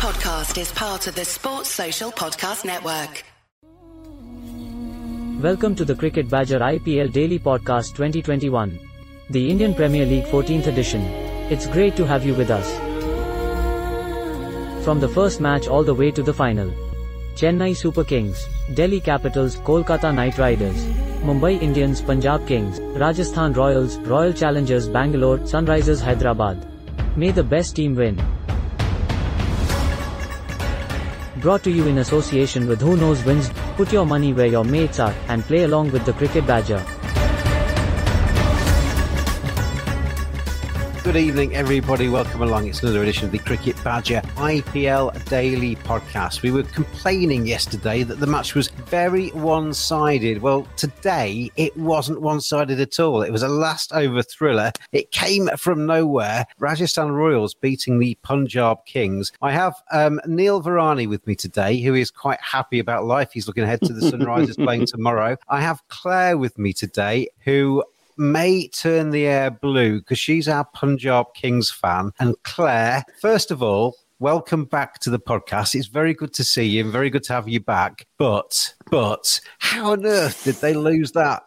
podcast is part of the Sports Social Podcast Network. Welcome to the Cricket Badger IPL Daily Podcast 2021, the Indian Premier League 14th edition. It's great to have you with us. From the first match all the way to the final. Chennai Super Kings, Delhi Capitals, Kolkata Knight Riders, Mumbai Indians, Punjab Kings, Rajasthan Royals, Royal Challengers Bangalore, Sunrisers Hyderabad. May the best team win. Brought to you in association with Who Knows Wins. Put your money where your mates are and play along with the Cricket Badger. Good evening, everybody. Welcome along. It's another edition of the Cricket Badger IPL Daily Podcast. We were complaining yesterday that the match was very one sided. Well, today it wasn't one sided at all. It was a last over thriller. It came from nowhere. Rajasthan Royals beating the Punjab Kings. I have um, Neil Varani with me today, who is quite happy about life. He's looking ahead to the Sunrisers playing tomorrow. I have Claire with me today, who may turn the air blue because she's our Punjab Kings fan. And Claire, first of all, welcome back to the podcast. It's very good to see you and very good to have you back. But, but, how on earth did they lose that?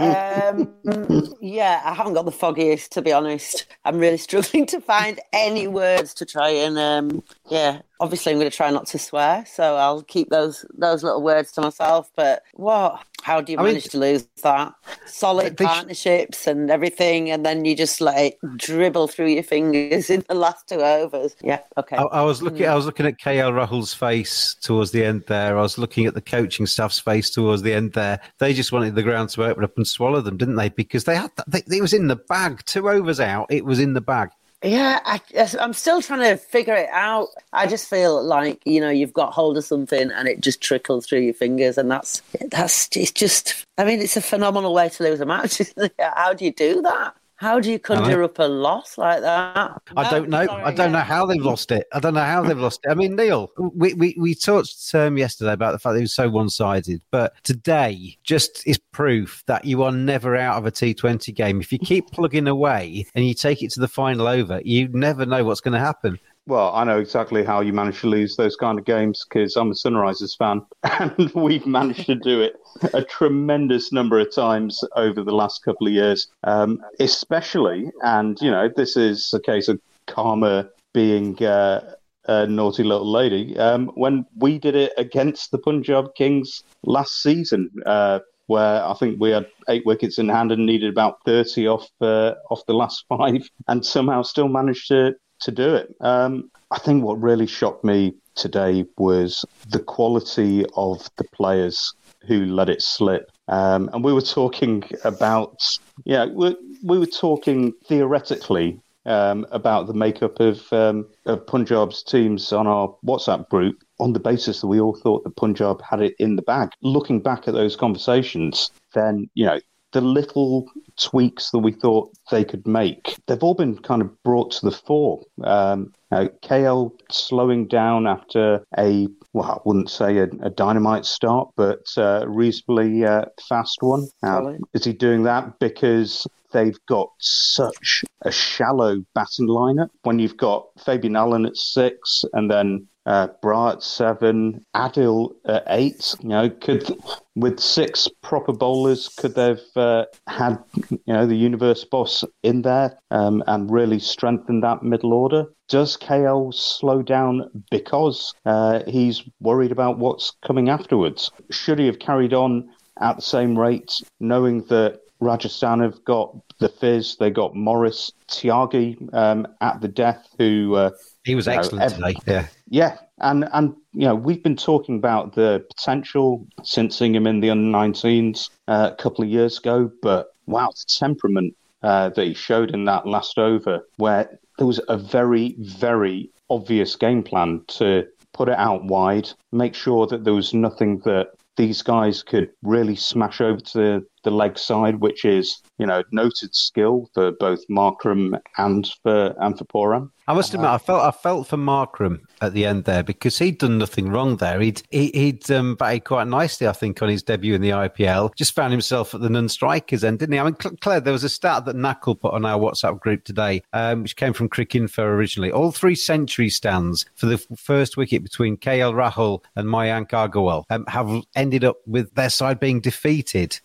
um, yeah, I haven't got the foggiest, to be honest. I'm really struggling to find any words to try and, um, yeah. Obviously, I'm going to try not to swear, so I'll keep those those little words to myself. But what? How do you I manage mean- to lose that? Solid They sh- partnerships and everything, and then you just let it dribble through your fingers in the last two overs. Yeah, okay. I, I was looking. I was looking at KL Rahul's face towards the end there. I was looking at the coaching staff's face towards the end there. They just wanted the ground to open up and swallow them, didn't they? Because they had. that, They, it was in the bag. Two overs out. It was in the bag. Yeah, I, I'm still trying to figure it out. I just feel like you know you've got hold of something and it just trickles through your fingers, and that's that's it's just. I mean, it's a phenomenal way to lose a match. How do you do that? How do you conjure up a loss like that? I don't know. I don't know how they've lost it. I don't know how they've lost it. I mean, Neil, we we, we talked um, yesterday about the fact that it was so one sided, but today just is proof that you are never out of a T Twenty game. If you keep plugging away and you take it to the final over, you never know what's going to happen. Well, I know exactly how you manage to lose those kind of games because I'm a Sunrisers fan, and we've managed to do it a tremendous number of times over the last couple of years. Um, especially, and you know, this is a case of karma being uh, a naughty little lady. Um, when we did it against the Punjab Kings last season, uh, where I think we had eight wickets in hand and needed about thirty off uh, off the last five, and somehow still managed to to do it. Um, I think what really shocked me today was the quality of the players who let it slip. Um, and we were talking about, yeah, we, we were talking theoretically um, about the makeup of, um, of Punjab's teams on our WhatsApp group on the basis that we all thought that Punjab had it in the bag. Looking back at those conversations, then, you know, the little tweaks that we thought they could make, they've all been kind of brought to the fore. Um, uh, KL slowing down after a, well, I wouldn't say a, a dynamite start, but uh, reasonably uh, fast one. Now, is he doing that because they've got such a shallow batting lineup? When you've got Fabian Allen at six and then uh, Brar at seven, Adil at eight. You know, could with six proper bowlers, could they've uh, had you know the universe boss in there um, and really strengthened that middle order? Does KL slow down because uh, he's worried about what's coming afterwards? Should he have carried on at the same rate, knowing that Rajasthan have got the fizz, they got Morris, Tyagi um, at the death, who uh, He was excellent ev- today. Yeah. Yeah, and and you know we've been talking about the potential since seeing him in the under 19s uh, a couple of years ago, but wow, the temperament uh, that he showed in that last over, where there was a very very obvious game plan to put it out wide, make sure that there was nothing that these guys could really smash over to the leg side, which is you know noted skill for both Markram and for and for Pooran. I must admit, I felt I felt for Markram at the end there because he'd done nothing wrong there. He'd he, he'd um, batted quite nicely, I think, on his debut in the IPL. Just found himself at the non-strikers end, didn't he? I mean, Claire, there was a stat that Knuckle put on our WhatsApp group today, um, which came from Cricinfo originally. All three century stands for the first wicket between KL Rahul and Mayank Agarwal um, have ended up with their side being defeated.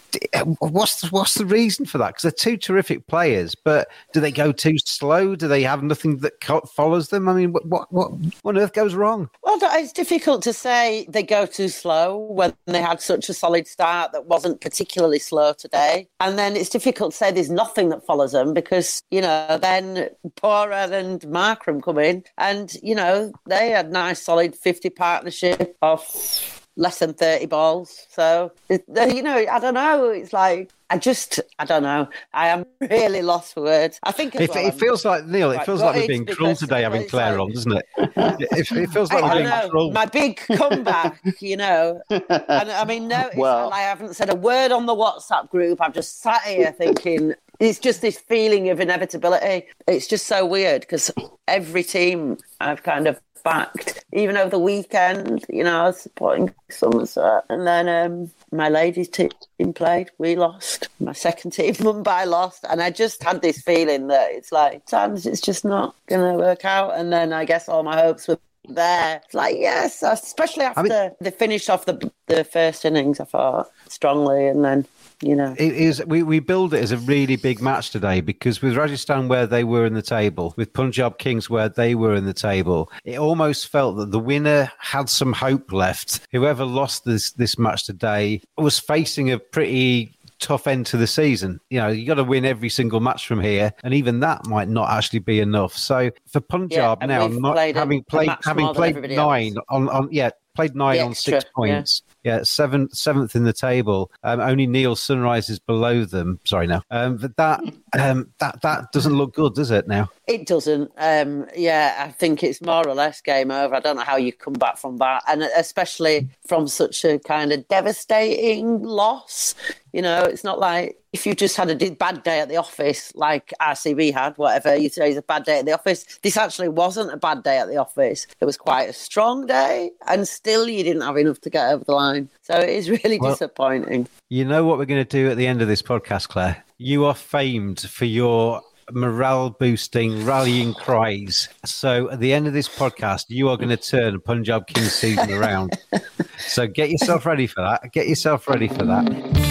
What's the, what's the reason for that? Because they're two terrific players, but do they go too slow? Do they have nothing that follows them? I mean, what what what on earth goes wrong? Well, it's difficult to say they go too slow when they had such a solid start that wasn't particularly slow today, and then it's difficult to say there's nothing that follows them because you know then Pooran and Markram come in, and you know they had nice solid fifty partnership of less than 30 balls. So, you know, I don't know. It's like, I just, I don't know. I am really lost for words. I think it, well, it feels like, Neil, it feels like we're being cruel today having Claire on, doesn't it? it? it? feels like I, we're being cruel. My big comeback, you know. And I mean, no, well, I haven't said a word on the WhatsApp group. I've just sat here thinking, it's just this feeling of inevitability. It's just so weird because every team I've kind of backed, even over the weekend. You know, I was supporting Somerset, and then um, my ladies' team played. We lost. My second team, Mumbai, lost, and I just had this feeling that it's like times it's just not going to work out. And then I guess all my hopes were there. It's like yes, especially after I mean, they finished off the the first innings. I thought strongly, and then you know it is we, we build it as a really big match today because with rajasthan where they were in the table with punjab kings where they were in the table it almost felt that the winner had some hope left whoever lost this this match today was facing a pretty tough end to the season. You know, you got to win every single match from here, and even that might not actually be enough. So for Punjab yeah, now, not having played having played nine on, on yeah played nine on six points. Yeah. Yeah, seventh seventh in the table. Um, only Neil Sunrise is below them. Sorry, now, um, but that um, that that doesn't look good, does it? Now it doesn't. Um, yeah, I think it's more or less game over. I don't know how you come back from that, and especially from such a kind of devastating loss. You know, it's not like if you just had a bad day at the office, like RCB had, whatever you say is a bad day at the office. This actually wasn't a bad day at the office. It was quite a strong day, and still you didn't have enough to get over the line. So it is really well, disappointing. You know what we're going to do at the end of this podcast, Claire? You are famed for your morale boosting rallying cries. So at the end of this podcast, you are going to turn Punjab Kings season around. so get yourself ready for that. Get yourself ready for that.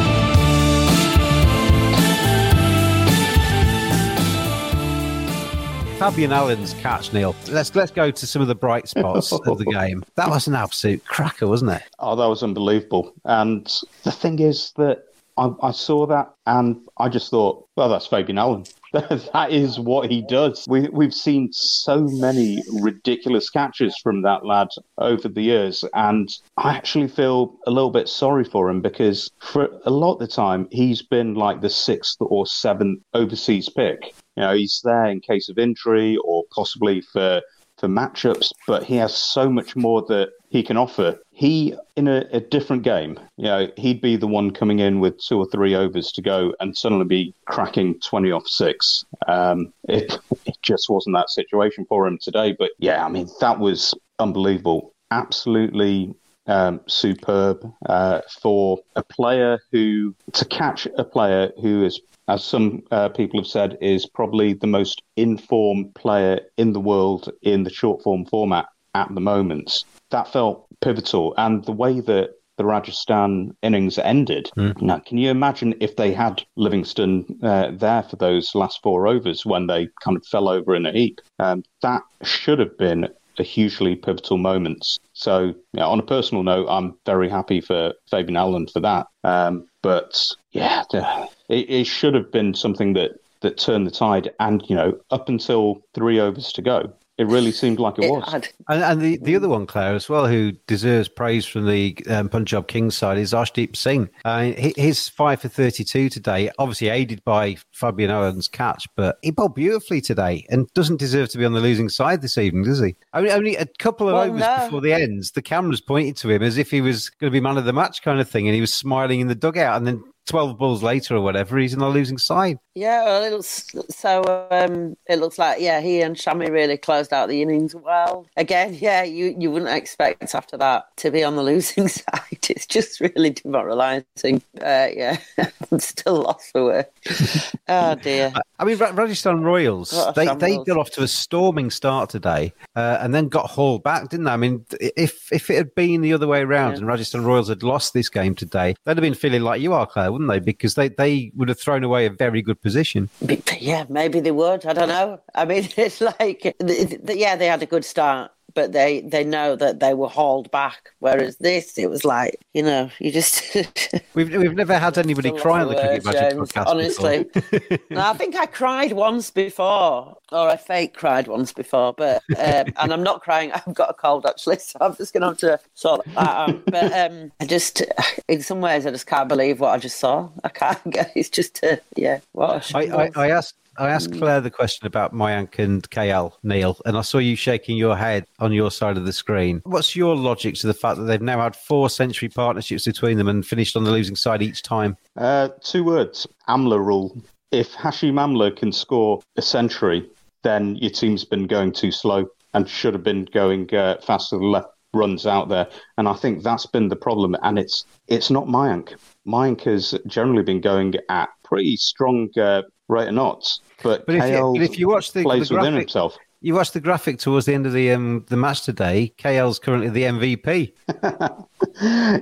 Fabian Allen's catch, Neil. Let's let's go to some of the bright spots of the game. That was an absolute cracker, wasn't it? Oh, that was unbelievable. And the thing is that I, I saw that and I just thought, well, that's Fabian Allen. that is what he does. We, we've seen so many ridiculous catches from that lad over the years, and I actually feel a little bit sorry for him because for a lot of the time he's been like the sixth or seventh overseas pick. You know, he's there in case of injury or possibly for for matchups, but he has so much more that he can offer. He, in a, a, different game, you know, he'd be the one coming in with two or three overs to go and suddenly be cracking 20 off six. Um, it, it just wasn't that situation for him today. But yeah, I mean, that was unbelievable. Absolutely um, superb uh, for a player who, to catch a player who is as some uh, people have said, is probably the most informed player in the world in the short form format. at the moment. That felt pivotal, and the way that the Rajasthan innings ended. Mm. Now, can you imagine if they had Livingstone uh, there for those last four overs when they kind of fell over in a heap? Um, that should have been a hugely pivotal moments. So, yeah, on a personal note, I'm very happy for Fabian Allen for that. Um, but yeah, it, it should have been something that that turned the tide. And you know, up until three overs to go, it really seemed like it, it was. Had. And, and, the, the other one, Claire, as well, who deserves praise from the um, Punjab Kings side is Arshdeep Singh. Uh, his five for 32 today, obviously aided by Fabian Allen's catch, but he bowled beautifully today and doesn't deserve to be on the losing side this evening, does he? Only, only a couple of well, overs no. before the ends, the cameras pointed to him as if he was going to be man of the match kind of thing, and he was smiling in the dugout. And then 12 balls later or whatever, he's in the losing side. Yeah, well, it looks, so um, it looks like, yeah, he and Shami really closed out the innings well. Again, yeah, you, you wouldn't expect after that to be on the losing side. It's just really demoralising. Uh, yeah, I'm still lost for words. oh, dear. I mean, Rajasthan Royals, they, they got off to a storming start today uh, and then got hauled back, didn't they? I mean, if, if it had been the other way around yeah. and Rajasthan Royals had lost this game today, they'd have been feeling like you are, Claire, wouldn't they? Because they, they would have thrown away a very good position. Yeah, maybe they would. I don't know. I mean, it's like, yeah, they had a good start but they they know that they were hauled back. Whereas this, it was like you know, you just we've we've never had anybody cry on the Cricket Magic podcast. Honestly, no, I think I cried once before, or I fake cried once before, but um, and I'm not crying. I've got a cold actually, so I'm just going to have to sort that out. But um, I just, in some ways, I just can't believe what I just saw. I can't get. It's just, uh, yeah. What I, I, I asked I asked mm. Claire the question about Mayank and KL, Neil, and I saw you shaking your head on your side of the screen. What's your logic to the fact that they've now had four century partnerships between them and finished on the losing side each time? Uh, two words Amla rule. If Hashim Amla can score a century, then your team's been going too slow and should have been going uh, faster than left runs out there. And I think that's been the problem. And it's it's not Mayank. Mayank has generally been going at pretty strong uh, rate of knots. But, but, if you, but if you watch the, plays the graphic, within himself. You watch the graphic towards the end of the um, the match today. KL's currently the MVP.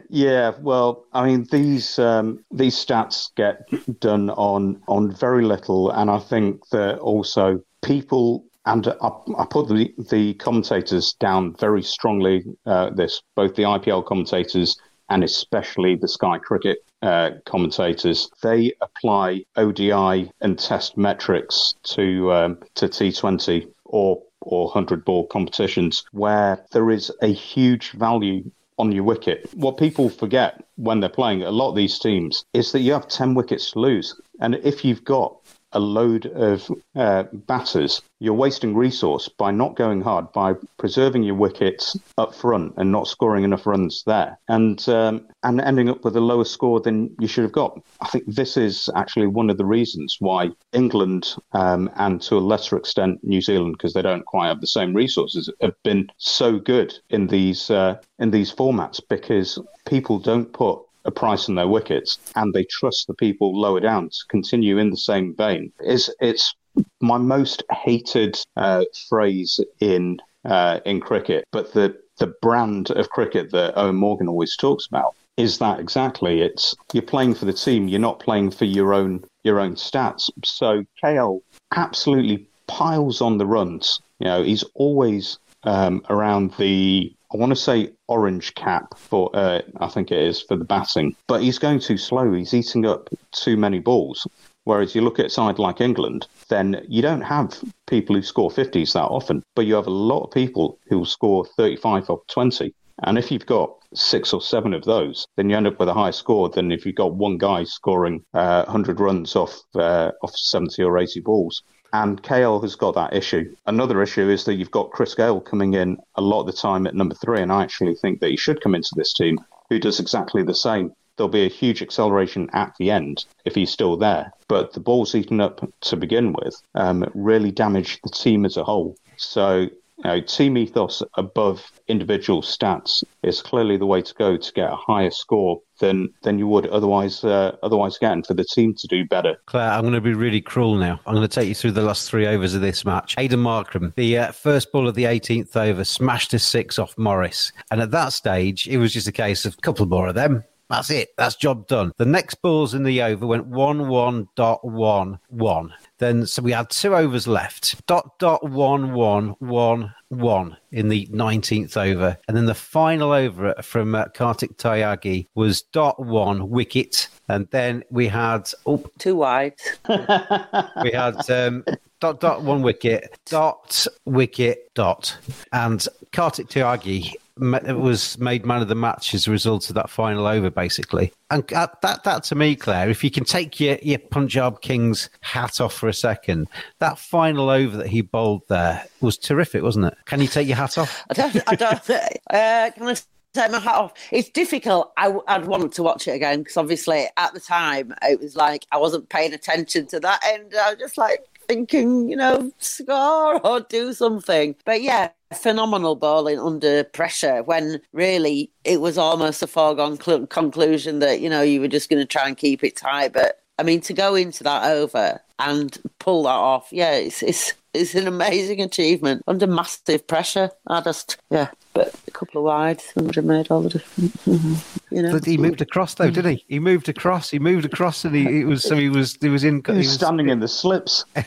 yeah, well, I mean these um, these stats get done on on very little, and I think that also people and I, I, put the the commentators down very strongly. Uh, this both the IPL commentators and especially the Sky Cricket uh, commentators, they apply ODI and test metrics to um, to T20 or or hundred ball competitions where there is a huge value on your wicket. What people forget when they're playing a lot of these teams is that you have 10 wickets to lose. And if you've got a load of uh, batters, you're wasting resource by not going hard, by preserving your wickets up front and not scoring enough runs there, and um, and ending up with a lower score than you should have got. I think this is actually one of the reasons why England um, and to a lesser extent New Zealand, because they don't quite have the same resources, have been so good in these uh, in these formats because people don't put a price on their wickets and they trust the people lower down to continue in the same vein. It's, it's my most hated uh, phrase in uh, in cricket, but the the brand of cricket that Eoin Morgan always talks about is that exactly. It's you're playing for the team, you're not playing for your own your own stats. So KL absolutely piles on the runs. You know, he's always um, around the I want to say orange cap for, uh, I think it is, for the batting. But he's going too slow. He's eating up too many balls. Whereas you look at a side like England, then you don't have people who score 50s that often, but you have a lot of people who will score 35 or 20. And if you've got six or seven of those, then you end up with a higher score than if you've got one guy scoring uh, 100 runs off uh, off 70 or 80 balls. And KL has got that issue. Another issue is that you've got Chris Gayle coming in a lot of the time at number three, and I actually think that he should come into this team, who does exactly the same. There'll be a huge acceleration at the end if he's still there. But the balls eaten up to begin with um, really damage the team as a whole. So know, team ethos above individual stats is clearly the way to go to get a higher score than than you would otherwise uh, otherwise get and for the team to do better. Claire, I'm going to be really cruel now. I'm going to take you through the last three overs of this match. Aidan Markram, the uh, first ball of the 18th over, smashed a six off Morris, and at that stage, it was just a case of a couple more of them. That's it. That's job done. The next balls in the over went one one dot one one. Then so we had two overs left. Dot dot one one one one in the 19th over, and then the final over from uh, Kartik Tyagi was dot one wicket, and then we had oh Too wide. we had um, dot dot one wicket dot wicket dot, and Kartik Tyagi was made man of the match as a result of that final over, basically. And uh, that, that to me, Claire, if you can take your, your Punjab Kings hat off for a second, that final over that he bowled there was terrific, wasn't it? Can you take your hat off? I don't. I don't. Uh, can I take my hat off? It's difficult. I, would want to watch it again because obviously at the time it was like I wasn't paying attention to that end. I was just like thinking, you know, score or do something. But yeah, phenomenal bowling under pressure when really it was almost a foregone cl- conclusion that, you know, you were just going to try and keep it tight. But I mean, to go into that over and pull that off, yeah, it's, it's, it's an amazing achievement under massive pressure. I just, yeah, but a couple of wides would have made all the difference. you know, But he moved across though, didn't he? He moved across. He moved across, and he it was so he was he was in. He was standing in the slips. oh,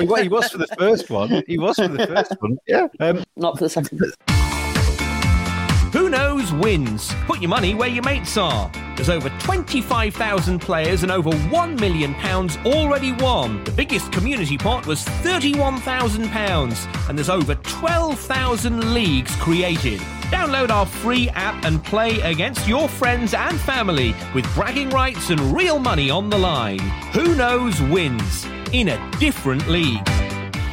he, wa- he was for the first one. He was for the first one. Yeah. Um, not for the second. Who knows wins? Put your money where your mates are. There's over 25,000 players and over £1 million already won. The biggest community pot was £31,000 and there's over 12,000 leagues created. Download our free app and play against your friends and family with bragging rights and real money on the line. Who knows wins in a different league.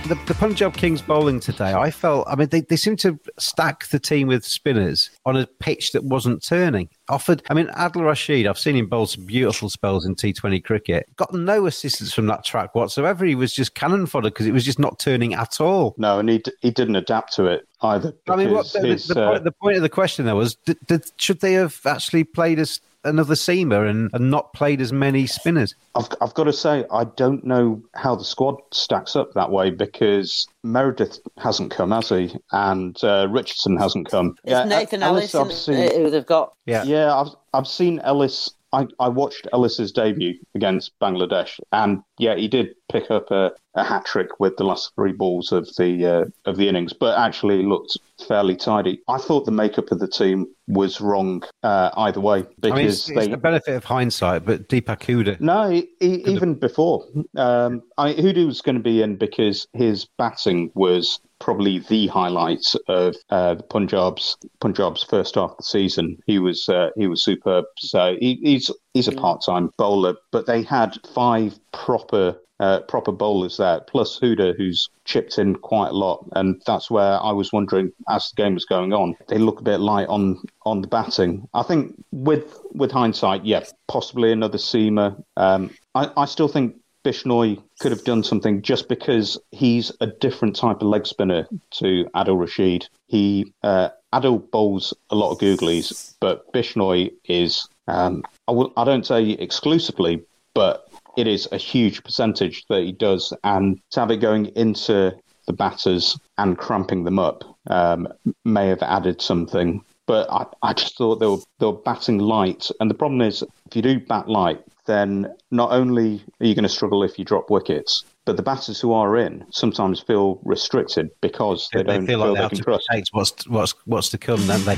The, the Punjab Kings bowling today, I felt, I mean, they, they seemed to stack the team with spinners on a pitch that wasn't turning. Offered, I mean, Adil Rashid, I've seen him bowl some beautiful spells in T20 cricket. Got no assistance from that track whatsoever. He was just cannon fodder because it was just not turning at all. No, and he d- he didn't adapt to it either. I mean, what, because the, his, the, uh, point, the point of the question there was, did, did, should they have actually played as another seamer and, and not played as many spinners? I've, I've got to say, I don't know how the squad stacks up that way because Meredith hasn't come, has he? And uh, Richardson hasn't come. It's Nathan Ellis, I've seen, uh, who they've got. Yeah. yeah, I've, I've seen Ellis. I, I watched Ellis's debut against Bangladesh, and yeah, he did pick up a, a hat trick with the last three balls of the uh, of the innings, but actually looked fairly tidy. I thought the makeup of the team was wrong uh, either way I mean, because it's, it's they the benefit of hindsight, but Deepak Hooda, no, he, he, even before, um, I, Hooda was going to be in because his batting was probably the highlights of uh, the Punjab's Punjab's first half of the season. He was uh, he was superb. So he, he's he's a part time bowler, but they had five proper. Uh, proper bowlers there, plus Hooda, who's chipped in quite a lot, and that's where I was wondering as the game was going on. They look a bit light on on the batting. I think with with hindsight, yeah, possibly another seamer. Um, I, I still think Bishnoi could have done something just because he's a different type of leg spinner to Adil Rashid. He uh, Adil bowls a lot of googlies, but Bishnoi is um, I don't say exclusively, but it is a huge percentage that he does, and to have it going into the batters and cramping them up um, may have added something. But I, I just thought they were they were batting light, and the problem is if you do bat light, then not only are you going to struggle if you drop wickets, but the batters who are in sometimes feel restricted because they, don't feel feel, like they have they can to trust. protect what's what's what's to come, don't they?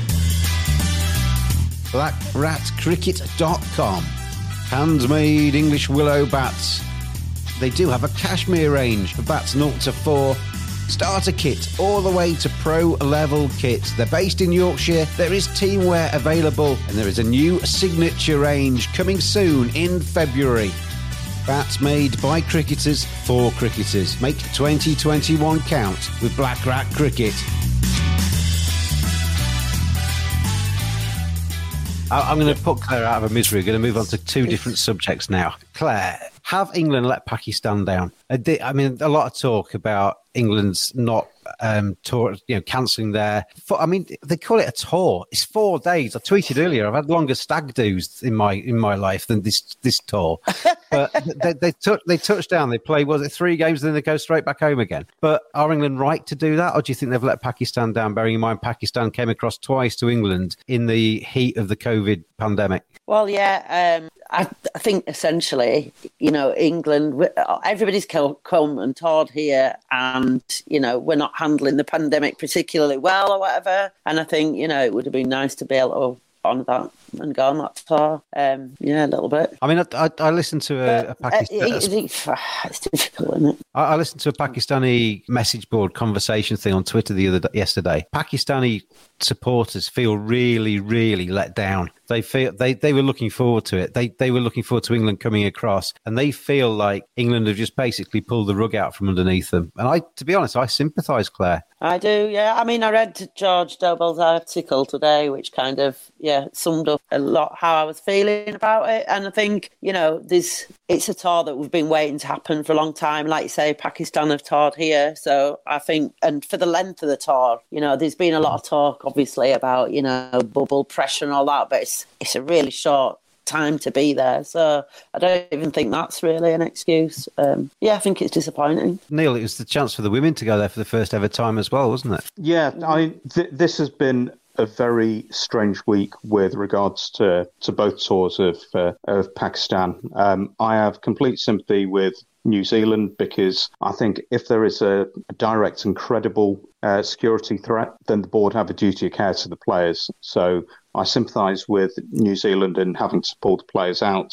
BlackRatCricket.com. Handmade English willow bats. They do have a Kashmir range of bats 0 to 4. Starter kit all the way to pro level kits. They're based in Yorkshire. There is teamwear available, and there is a new signature range coming soon in February. Bats made by cricketers for cricketers. Make 2021 count with Black Rat Cricket. I'm going to put Claire out of her misery. We're going to move on to two different subjects now. Claire, have England let Pakistan down? I mean, a lot of talk about England's not um, tour, you know, cancelling their. I mean, they call it a tour. It's four days. I tweeted earlier. I've had longer stag do's in my in my life than this this tour. But they they, took they touched down. They play was it three games, and then they go straight back home again. But are England right to do that, or do you think they've let Pakistan down? Bearing in mind Pakistan came across twice to England in the heat of the COVID pandemic. Well, yeah, um, I, I, think essentially, you know, England, everybody's come and toured here, and you know, we're not handling the pandemic particularly well or whatever. And I think, you know, it would have been nice to be able to on that and gone that far. Um, yeah, a little bit. I mean, I, I, I listened to a, a uh, Pakistani. it's difficult, isn't it? I, I, listened to a Pakistani message board conversation thing on Twitter the other yesterday. Pakistani supporters feel really, really let down. They feel they, they were looking forward to it. They they were looking forward to England coming across, and they feel like England have just basically pulled the rug out from underneath them. And I, to be honest, I sympathise, Claire. I do, yeah. I mean, I read George Dobell's article today, which kind of yeah summed up a lot how I was feeling about it. And I think you know, this it's a tour that we've been waiting to happen for a long time. Like you say, Pakistan have toured here, so I think, and for the length of the tour, you know, there's been a lot of talk, obviously, about you know bubble pressure and all that, but it's it's a really short time to be there. So I don't even think that's really an excuse. Um, yeah, I think it's disappointing. Neil, it was the chance for the women to go there for the first ever time as well, wasn't it? Yeah, I th- this has been a very strange week with regards to, to both tours of uh, of Pakistan. Um, I have complete sympathy with New Zealand because I think if there is a, direct and credible uh, security threat, then the board have a duty of care to the players. So I sympathise with New Zealand in having to pull the players out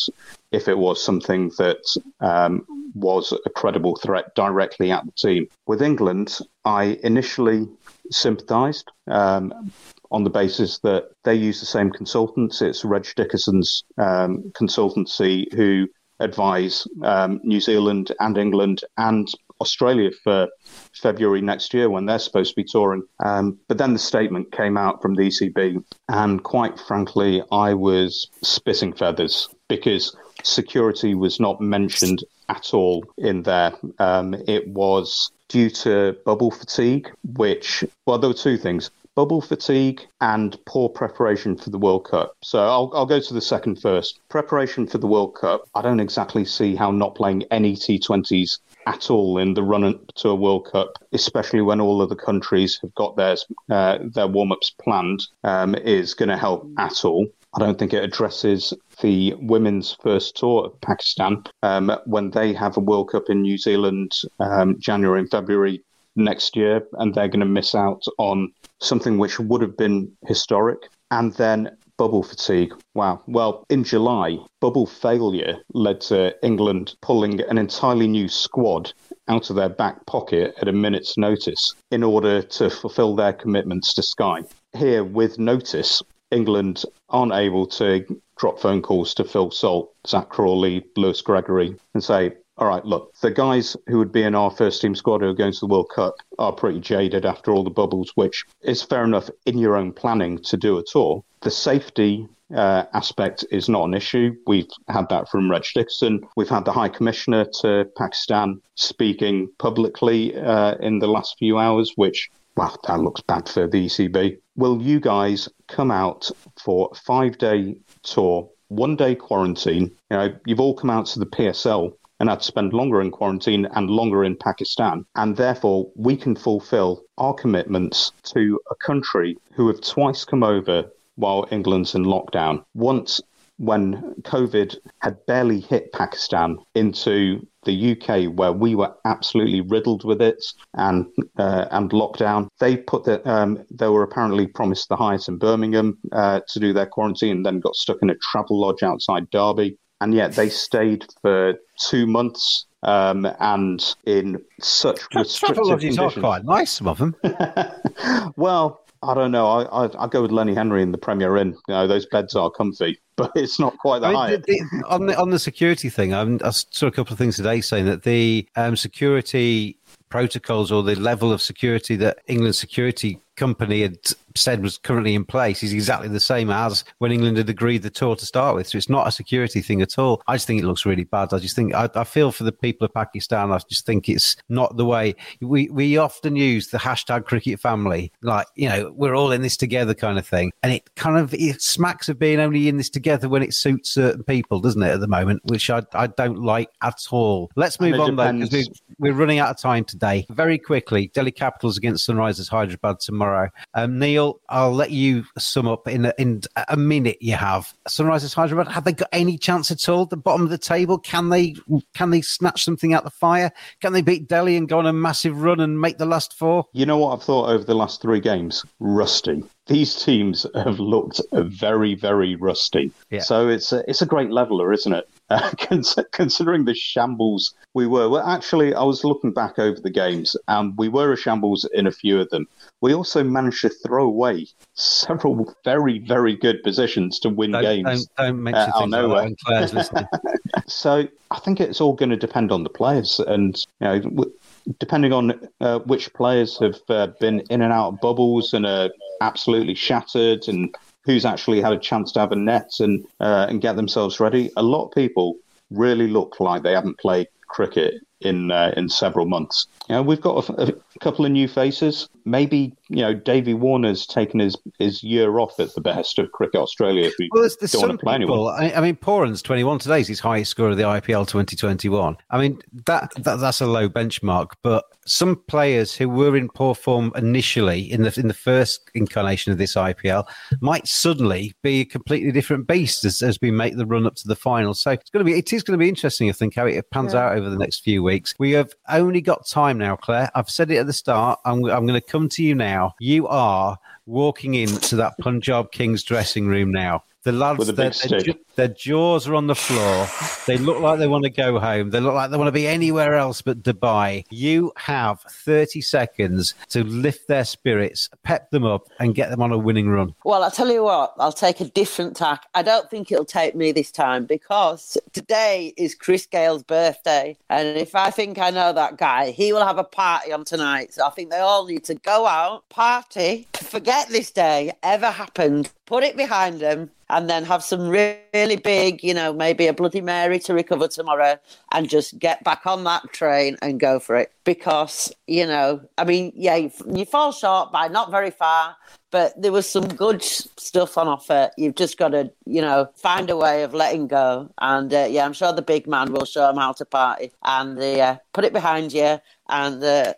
if it was something that um, was a credible threat directly at the team. With England, I initially sympathised. Um, on the basis that they use the same consultants. It's Reg Dickason's um, consultancy who advise um, New Zealand and England and Australia for February next year when they're supposed to be touring. Um, but then the statement came out from the ECB, and quite frankly, I was spitting feathers because security was not mentioned at all in there. Um, it was due to bubble fatigue, which, well, there were two things bubble fatigue and poor preparation for the World Cup. So I'll, I'll go to the second first. Preparation for the World Cup. I don't exactly see how not playing any T20s at all in the run up to a World Cup, especially when all of the countries have got theirs, uh, their warm ups planned, um, is going to help at all. I don't think it addresses the women's first tour of Pakistan um, when they have a World Cup in New Zealand um, January and February next year, and they're going to miss out on something which would have been historic. And then bubble fatigue. Wow. Well, in July, bubble failure led to England pulling an entirely new squad out of their back pocket at a minute's notice in order to fulfill their commitments to Sky. Here, with notice, England aren't able to drop phone calls to Phil Salt, Zak Crawley, Lewis Gregory, and say, all right, look, the guys who would be in our first team squad who are going to the World Cup are pretty jaded after all the bubbles, which is fair enough in your own planning to do a tour. The safety uh, aspect is not an issue. We've had that from Reg Dickason. We've had the High Commissioner to Pakistan speaking publicly uh, in the last few hours, which, well, that looks bad for the ECB. Will you guys come out for a five day tour, one day quarantine? You know, you've all come out to the PSL and had to spend longer in quarantine and longer in Pakistan. And therefore, we can fulfill our commitments to a country who have twice come over while England's in lockdown. Once when COVID had barely hit Pakistan into the UK, where we were absolutely riddled with it and uh, and lockdown. They put that um, they were apparently promised the Hyatt in Birmingham uh, to do their quarantine, and then got stuck in a travel lodge outside Derby and yet they stayed for two months um, and in such restrictive conditions. are quite nice, some of them. well, I don't know. I, I, I go with Lenny Henry in the Premier Inn. You know, those beds are comfy, but it's not quite the I mean, the, the, on the on the security thing, I'm, I saw a couple of things today saying that the um, security protocols or the level of security that England security company had said was currently in place is exactly the same as when England had agreed the tour to start with. So it's not a security thing at all. I just think it looks really bad. I just think I, I feel for the people of Pakistan. I just think it's not the way we we often use the hashtag cricket family, like you know we're all in this together kind of thing, and it kind of it smacks of being only in this together when it suits certain people, doesn't it? At the moment, which I I don't like at all. Let's move on depends. though because we, we're running out of time today. Very quickly, Delhi Capitals against Sunrisers Hyderabad tomorrow. Um, Neil, I'll let you sum up in a, in a minute. You have Sunrisers Hyderabad. Have they got any chance at all? The bottom of the table, can they can they snatch something out the fire? Can they beat Delhi and go on a massive run and make the last four? You know what I've thought over the last three games? Rusty these teams have looked very, very rusty. Yeah. So it's a, it's a great leveler, isn't it? Uh, considering the shambles we were. Well, actually, I was looking back over the games, and we were a shambles in a few of them. We also managed to throw away several very, very good positions to win don't, games. Don't, don't mention uh, nowhere. so I think it's all going to depend on the players, and you know depending on uh, which players have uh, been in and out of bubbles and are absolutely shattered, and who's actually had a chance to have a net and uh, and get themselves ready. A lot of people really look like they haven't played cricket in uh, in several months. You know, we've got a, a, couple of new faces. Maybe you know Davey Warner's taken his, his year off at the best of Cricket Australia. If we well, there's, there's don't play people, anyone. I, I mean, Pooran's 21 today is his highest score of the IPL 2021. I mean that, that that's a low benchmark, but some players who were in poor form initially in the in the first incarnation of this IPL might suddenly be a completely different beast as, as we make the run up to the final. So it's going to be it is going to be interesting, I think, how it pans yeah. out over the next few weeks. We have only got time now, Claire. I've said it at the start. I'm, I'm going to come to you now. You are walking into that Punjab Kings dressing room now. The lads, they're, they're, their jaws are on the floor. They look like they want to go home. They look like they want to be anywhere else but Dubai. You have 30 seconds to lift their spirits, pep them up, and get them on a winning run. Well, I'll tell you what, I'll take a different tack. I don't think it'll take me this time because today is Chris Gayle's birthday. And if I think I know that guy, he will have a party on tonight. So I think they all need to go out, party, forget this day ever happened, put it behind them, and then have some really big, you know, maybe a Bloody Mary to recover tomorrow and just get back on that train and go for it. Because, you know, I mean, yeah, you, you fall short by not very far, but there was some good stuff on offer. You've just got to, you know, find a way of letting go. And uh, yeah, I'm sure the big man will show him how to party and uh, put it behind you and uh,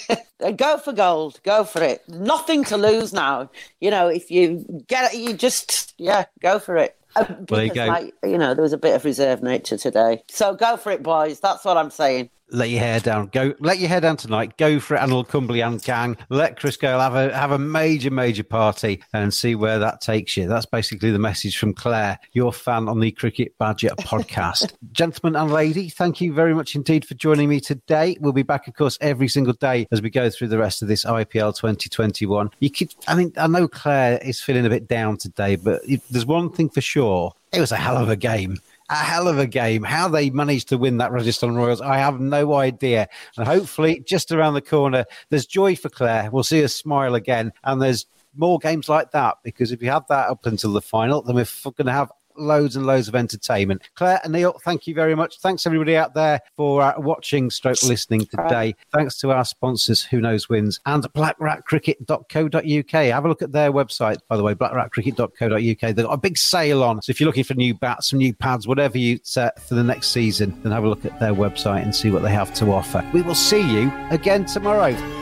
go for gold. Go for it. Nothing to lose now. You know, if you get it, you just yeah, go for it. Because, you, like, you know, there was a bit of reserve nature today. So go for it, boys. That's what I'm saying let your hair down. Go, let your hair down tonight. Go for it, Anil and gang. Let Chris Gayle have a have a major, major party and see where that takes you. That's basically the message from Claire, your fan on the Cricket Badger podcast. Gentlemen and lady, thank you very much indeed for joining me today. We'll be back, of course, every single day as we go through the rest of this IPL 2021. You could, I mean, I know Claire is feeling a bit down today, but there's one thing for sure: it was a hell of a game a hell of a game. How they managed to win that Rajasthan Royals, I have no idea. And hopefully, just around the corner, there's joy for Claire. We'll see her smile again. And there's more games like that because if you have that up until the final, then we're going to have loads and loads of entertainment. Claire and Neil, thank you very much. Thanks everybody out there for uh, watching, stroke listening today. Thanks to our sponsors, Who Knows Wins, and blackratcricket.co.uk. Have a look at their website, by the way, blackratcricket.co.uk. They've got a big sale on. So if you're looking for new bats, some new pads, whatever you set for the next season, then have a look at their website and see what they have to offer. We will see you again tomorrow.